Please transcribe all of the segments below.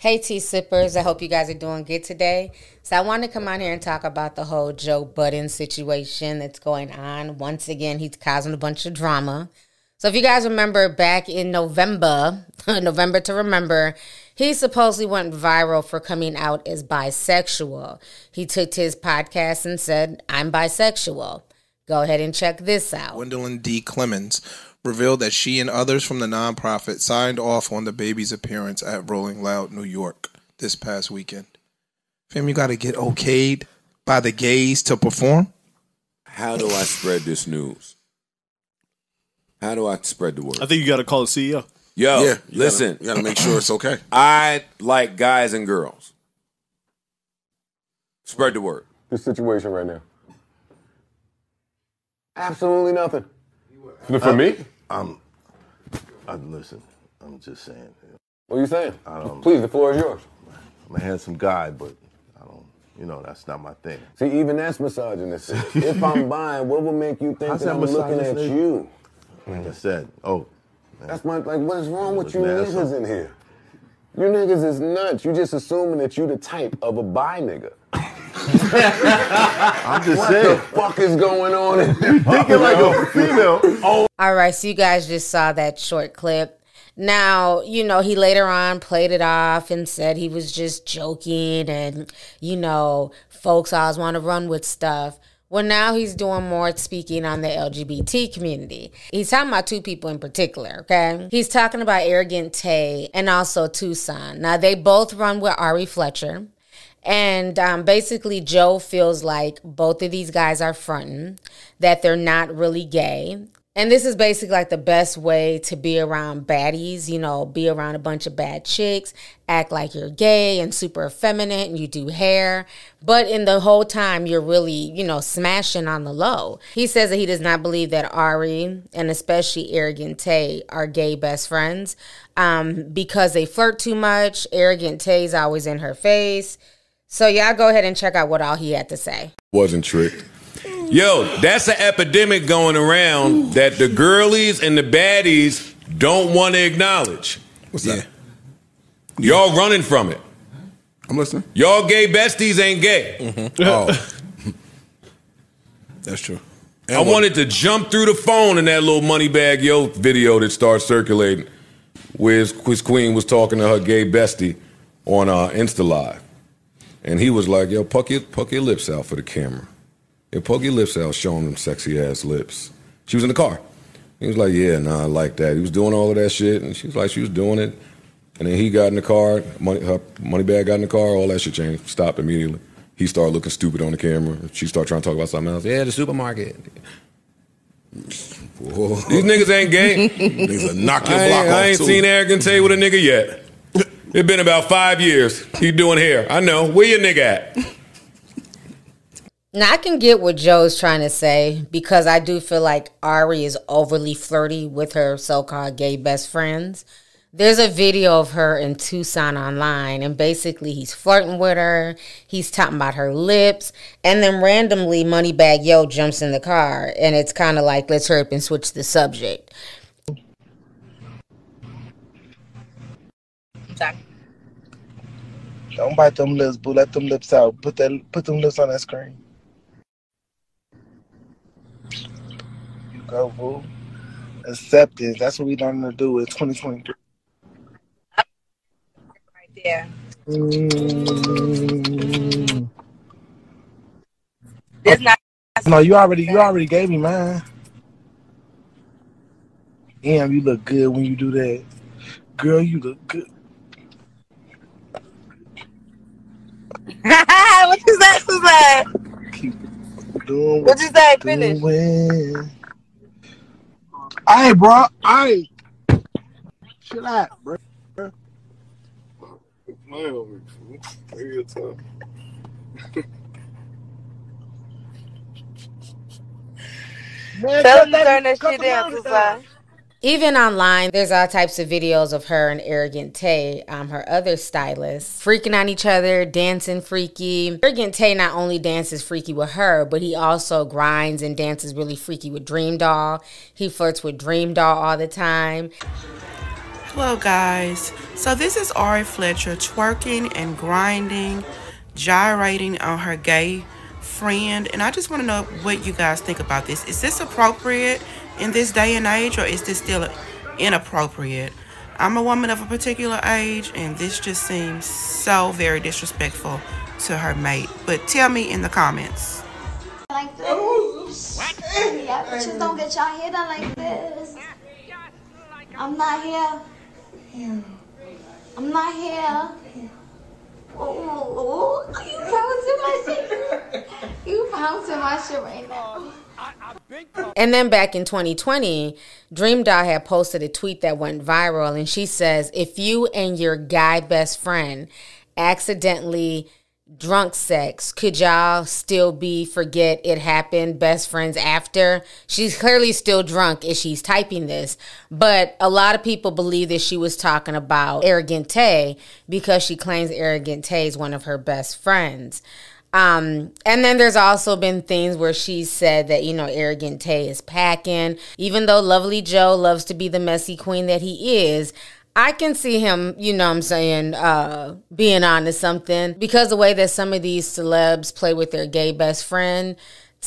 Hey, tea sippers. I hope you guys are doing good today. So, I want to come on here and talk about the whole Joe Budden situation that's going on. Once again, he's causing a bunch of drama. So, if you guys remember back in November, November to remember, he supposedly went viral for coming out as bisexual. He took to his podcast and said, I'm bisexual. Go ahead and check this out. Gwendolyn D. Clemens revealed that she and others from the nonprofit signed off on the baby's appearance at Rolling Loud, New York this past weekend. Fam, you got to get okayed by the gays to perform? How do I spread this news? How do I spread the word? I think you got to call the CEO. Yo, Yeah, you listen. gotta- you gotta make sure it's okay. I like guys and girls. Spread the word. the situation right now? Absolutely nothing. For me? I'm, um, I uh, listen. I'm just saying. What are you saying? I don't- Please, the floor is yours. I'm a handsome guy, but I don't. You know, that's not my thing. See, even that's misogynistic. if I'm buying, what would make you think How's that, that I'm looking at you? Like I said, oh, That's my like. What is wrong with you niggas in here? You niggas is nuts. You just assuming that you the type of a bi nigga. I'm just What saying. the fuck is going on? in here? Thinking like a female. Oh, All right, so you guys just saw that short clip. Now, you know, he later on played it off and said he was just joking and, you know, folks always want to run with stuff. Well, now he's doing more speaking on the LGBT community. He's talking about two people in particular, okay? He's talking about Arrogant Tay and also Tucson. Now, they both run with Ari Fletcher. And um, basically, Joe feels like both of these guys are fronting, that they're not really gay. And this is basically like the best way to be around baddies, you know, be around a bunch of bad chicks, act like you're gay and super effeminate and you do hair. But in the whole time, you're really, you know, smashing on the low. He says that he does not believe that Ari and especially Arrogant Tay are gay best friends um, because they flirt too much. Arrogant Tay's always in her face. So y'all go ahead and check out what all he had to say. Wasn't tricked. Yo, that's an epidemic going around that the girlies and the baddies don't want to acknowledge. what's Yeah. that? Y'all running from it. I'm listening. Y'all gay besties ain't gay. Oh, that's true. And I what- wanted to jump through the phone in that little Moneybag Yo video that started circulating, where his, his queen was talking to her gay bestie on uh, Insta Live, and he was like, "Yo, puck your puck your lips out for the camera. Yo, puck your lips out, showing them sexy ass lips." She was in the car. He was like, "Yeah, nah, I like that." He was doing all of that shit, and she was like, "She was doing it." And then he got in the car, money, her money bag got in the car, all that shit changed, stopped immediately. He started looking stupid on the camera. She started trying to talk about something else. Yeah, the supermarket. Whoa. These niggas ain't gay. Niggas will knock your I block ain't, off I ain't too. seen Arrogant Tay with a nigga yet. It been about five years. He doing hair. I know. Where your nigga at? Now I can get what Joe's trying to say because I do feel like Ari is overly flirty with her so-called gay best friends. There's a video of her in Tucson online, and basically he's flirting with her. He's talking about her lips, and then randomly Moneybag Yo jumps in the car, and it's kind of like let's hurry up and switch the subject. Don't bite them lips, boo. Let them lips out. Put that, put them lips on that screen. You go, boo. Acceptance. That's what we learning to do in 2023. Right there. Mm. Not. No, you already, you already gave me mine. Damn, you look good when you do that. Girl, you look good. what you say, Suzanne? Doing What you say? Finish. doing. All right, bro. Right. Chill out, bro. Playing with me, fool. Real tough. Man, Tell them to turn that shit down, Susan. Even online, there's all types of videos of her and Arrogant Tay, um, her other stylist, freaking on each other, dancing freaky. Arrogant Tay not only dances freaky with her, but he also grinds and dances really freaky with DreamDoll. He flirts with DreamDoll all the time. Hello, guys. So, this is Ari Fletcher twerking and grinding, gyrating on her gay friend. And I just want to know what you guys think about this. Is this appropriate in this day and age, or is this still inappropriate? I'm a woman of a particular age, and this just seems so very disrespectful to her mate. But tell me in the comments. like this. Yeah, but don't get your hair done like this. I'm not here. I'm not here. Ooh, you bouncing my shit. You bouncing my shit right now. And then back in 2020, DreamDoll had posted a tweet that went viral, and she says, If you and your guy best friend accidentally drunk sex, could y'all still be forget it happened best friends after? She's clearly still drunk as she's typing this, but a lot of people believe that she was talking about Arrogant Tay because she claims Arrogant Tay is one of her best friends. Um, and then there's also been things where she said that, you know, Arrogant Tay is packing. Even though Lovely Joe loves to be the messy queen that he is, I can see him, you know I'm saying, uh, being on to something. Because the way that some of these celebs play with their gay best friend,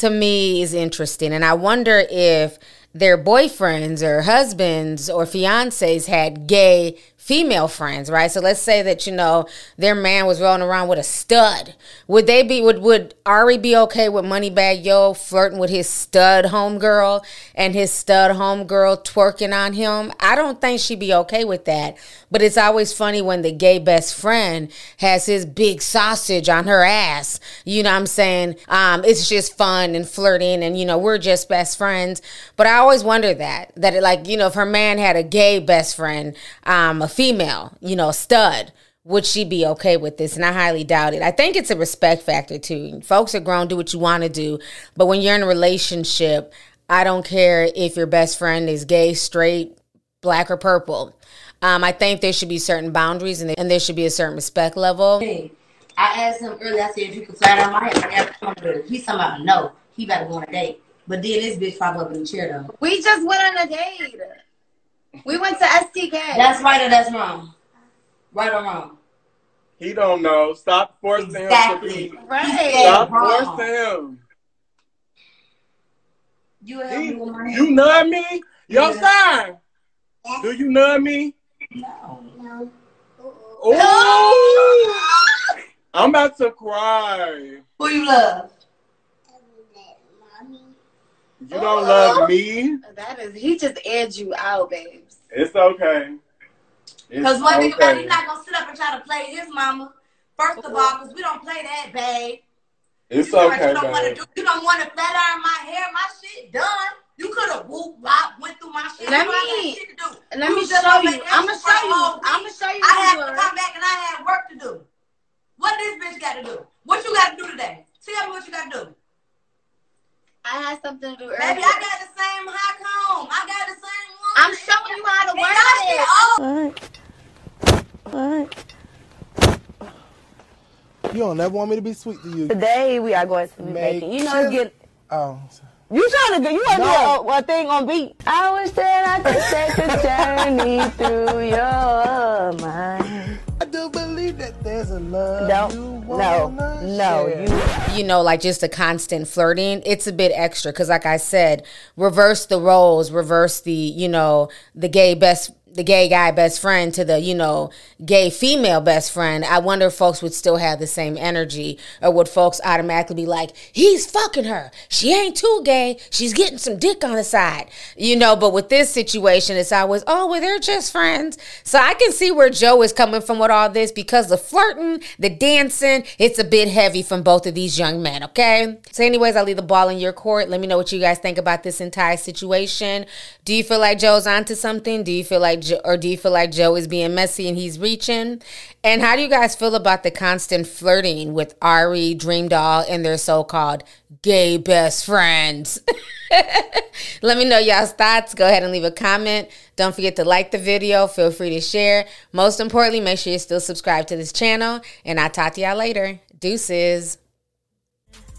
to me, is interesting. And I wonder if their boyfriends or husbands or fiancés had gay female friends, right? So let's say that you know their man was rolling around with a stud. Would they be would would Ari be okay with Moneybag Yo flirting with his stud homegirl and his stud homegirl twerking on him? I don't think she'd be okay with that. But it's always funny when the gay best friend has his big sausage on her ass. You know what I'm saying? Um, it's just fun and flirting and you know, we're just best friends. But I always wonder that. That it, like, you know, if her man had a gay best friend, um, a female, you know, stud, would she be okay with this? And I highly doubt it. I think it's a respect factor too. Folks are grown, do what you want to do. But when you're in a relationship, I don't care if your best friend is gay, straight, black, or purple. Um, I think there should be certain boundaries and, and there should be a certain respect level. Hey, I asked him earlier, I said, if you could fly down my head, I got come to He's talking about no. He better go on a date. But then this bitch probably up in the chair though. We just went on a date. We went to STK. That's right or that's wrong. Right or wrong. He don't know. Stop forcing Exactly. him to be. Right. Stop Wrong. forcing him. You help He, me you know me? Yo, Yeah. son. Do you know me? No, no. Oh, I'm about to cry. Who you love? You don't love oh. me. That is, he just aired you out, babes. It's okay. Because one thing about it, he's not gonna sit up and try to play his mama. First of all, because we don't play that, babe. It's you, okay, you don't want to babe. do. You don't want to flat iron my hair. My shit done. You could have whoop wop went through my shit. Let you me- shit to do. Let You me just show you. I'ma show you. I'ma show you I what had to come back and I had work to do. What this bitch got to do? What you got to do today? Tell me what you got to do. I had something to do earlier. Baby, I got the same high comb. I got the same one. I'm showing you how to work it. old. Alright. You don't never want me to be sweet to you. Today we are going to be Make making. You know, sure- it's get. Oh. You trying to do? You want to No. do a, a thing on beat? I wish that I could take a journey through your mind. I do believe that there's a love. No, you no, wanna no. share. You you know, like just a constant flirting, it's a bit extra. Cause like I said, reverse the roles, reverse the, you know, the gay best, the gay guy best friend to the, you know, gay female best friend. I wonder if folks would still have the same energy or would folks automatically be like, he's fucking her. She ain't too gay. She's getting some dick on the side, you know, but with this situation, it's always, oh, well, they're just friends. So I can see where Joe is coming from with all this because the flirting, the dancing, it's a bit heavy from both of these young men, okay? So, anyways, I'll leave the ball in your court. Let me know what you guys think about this entire situation. Do you feel like Joe's onto something? Do you feel like Or do you feel like Joe is being messy and he's reaching? And how do you guys feel about the constant flirting with Ari, DreamDoll, and their so-called gay best friends? Let me know y'all's thoughts. Go ahead and leave a comment. Don't forget to like the video. Feel free to share. Most importantly, make sure you're still subscribed to this channel. And I'll talk to y'all later. Deuces.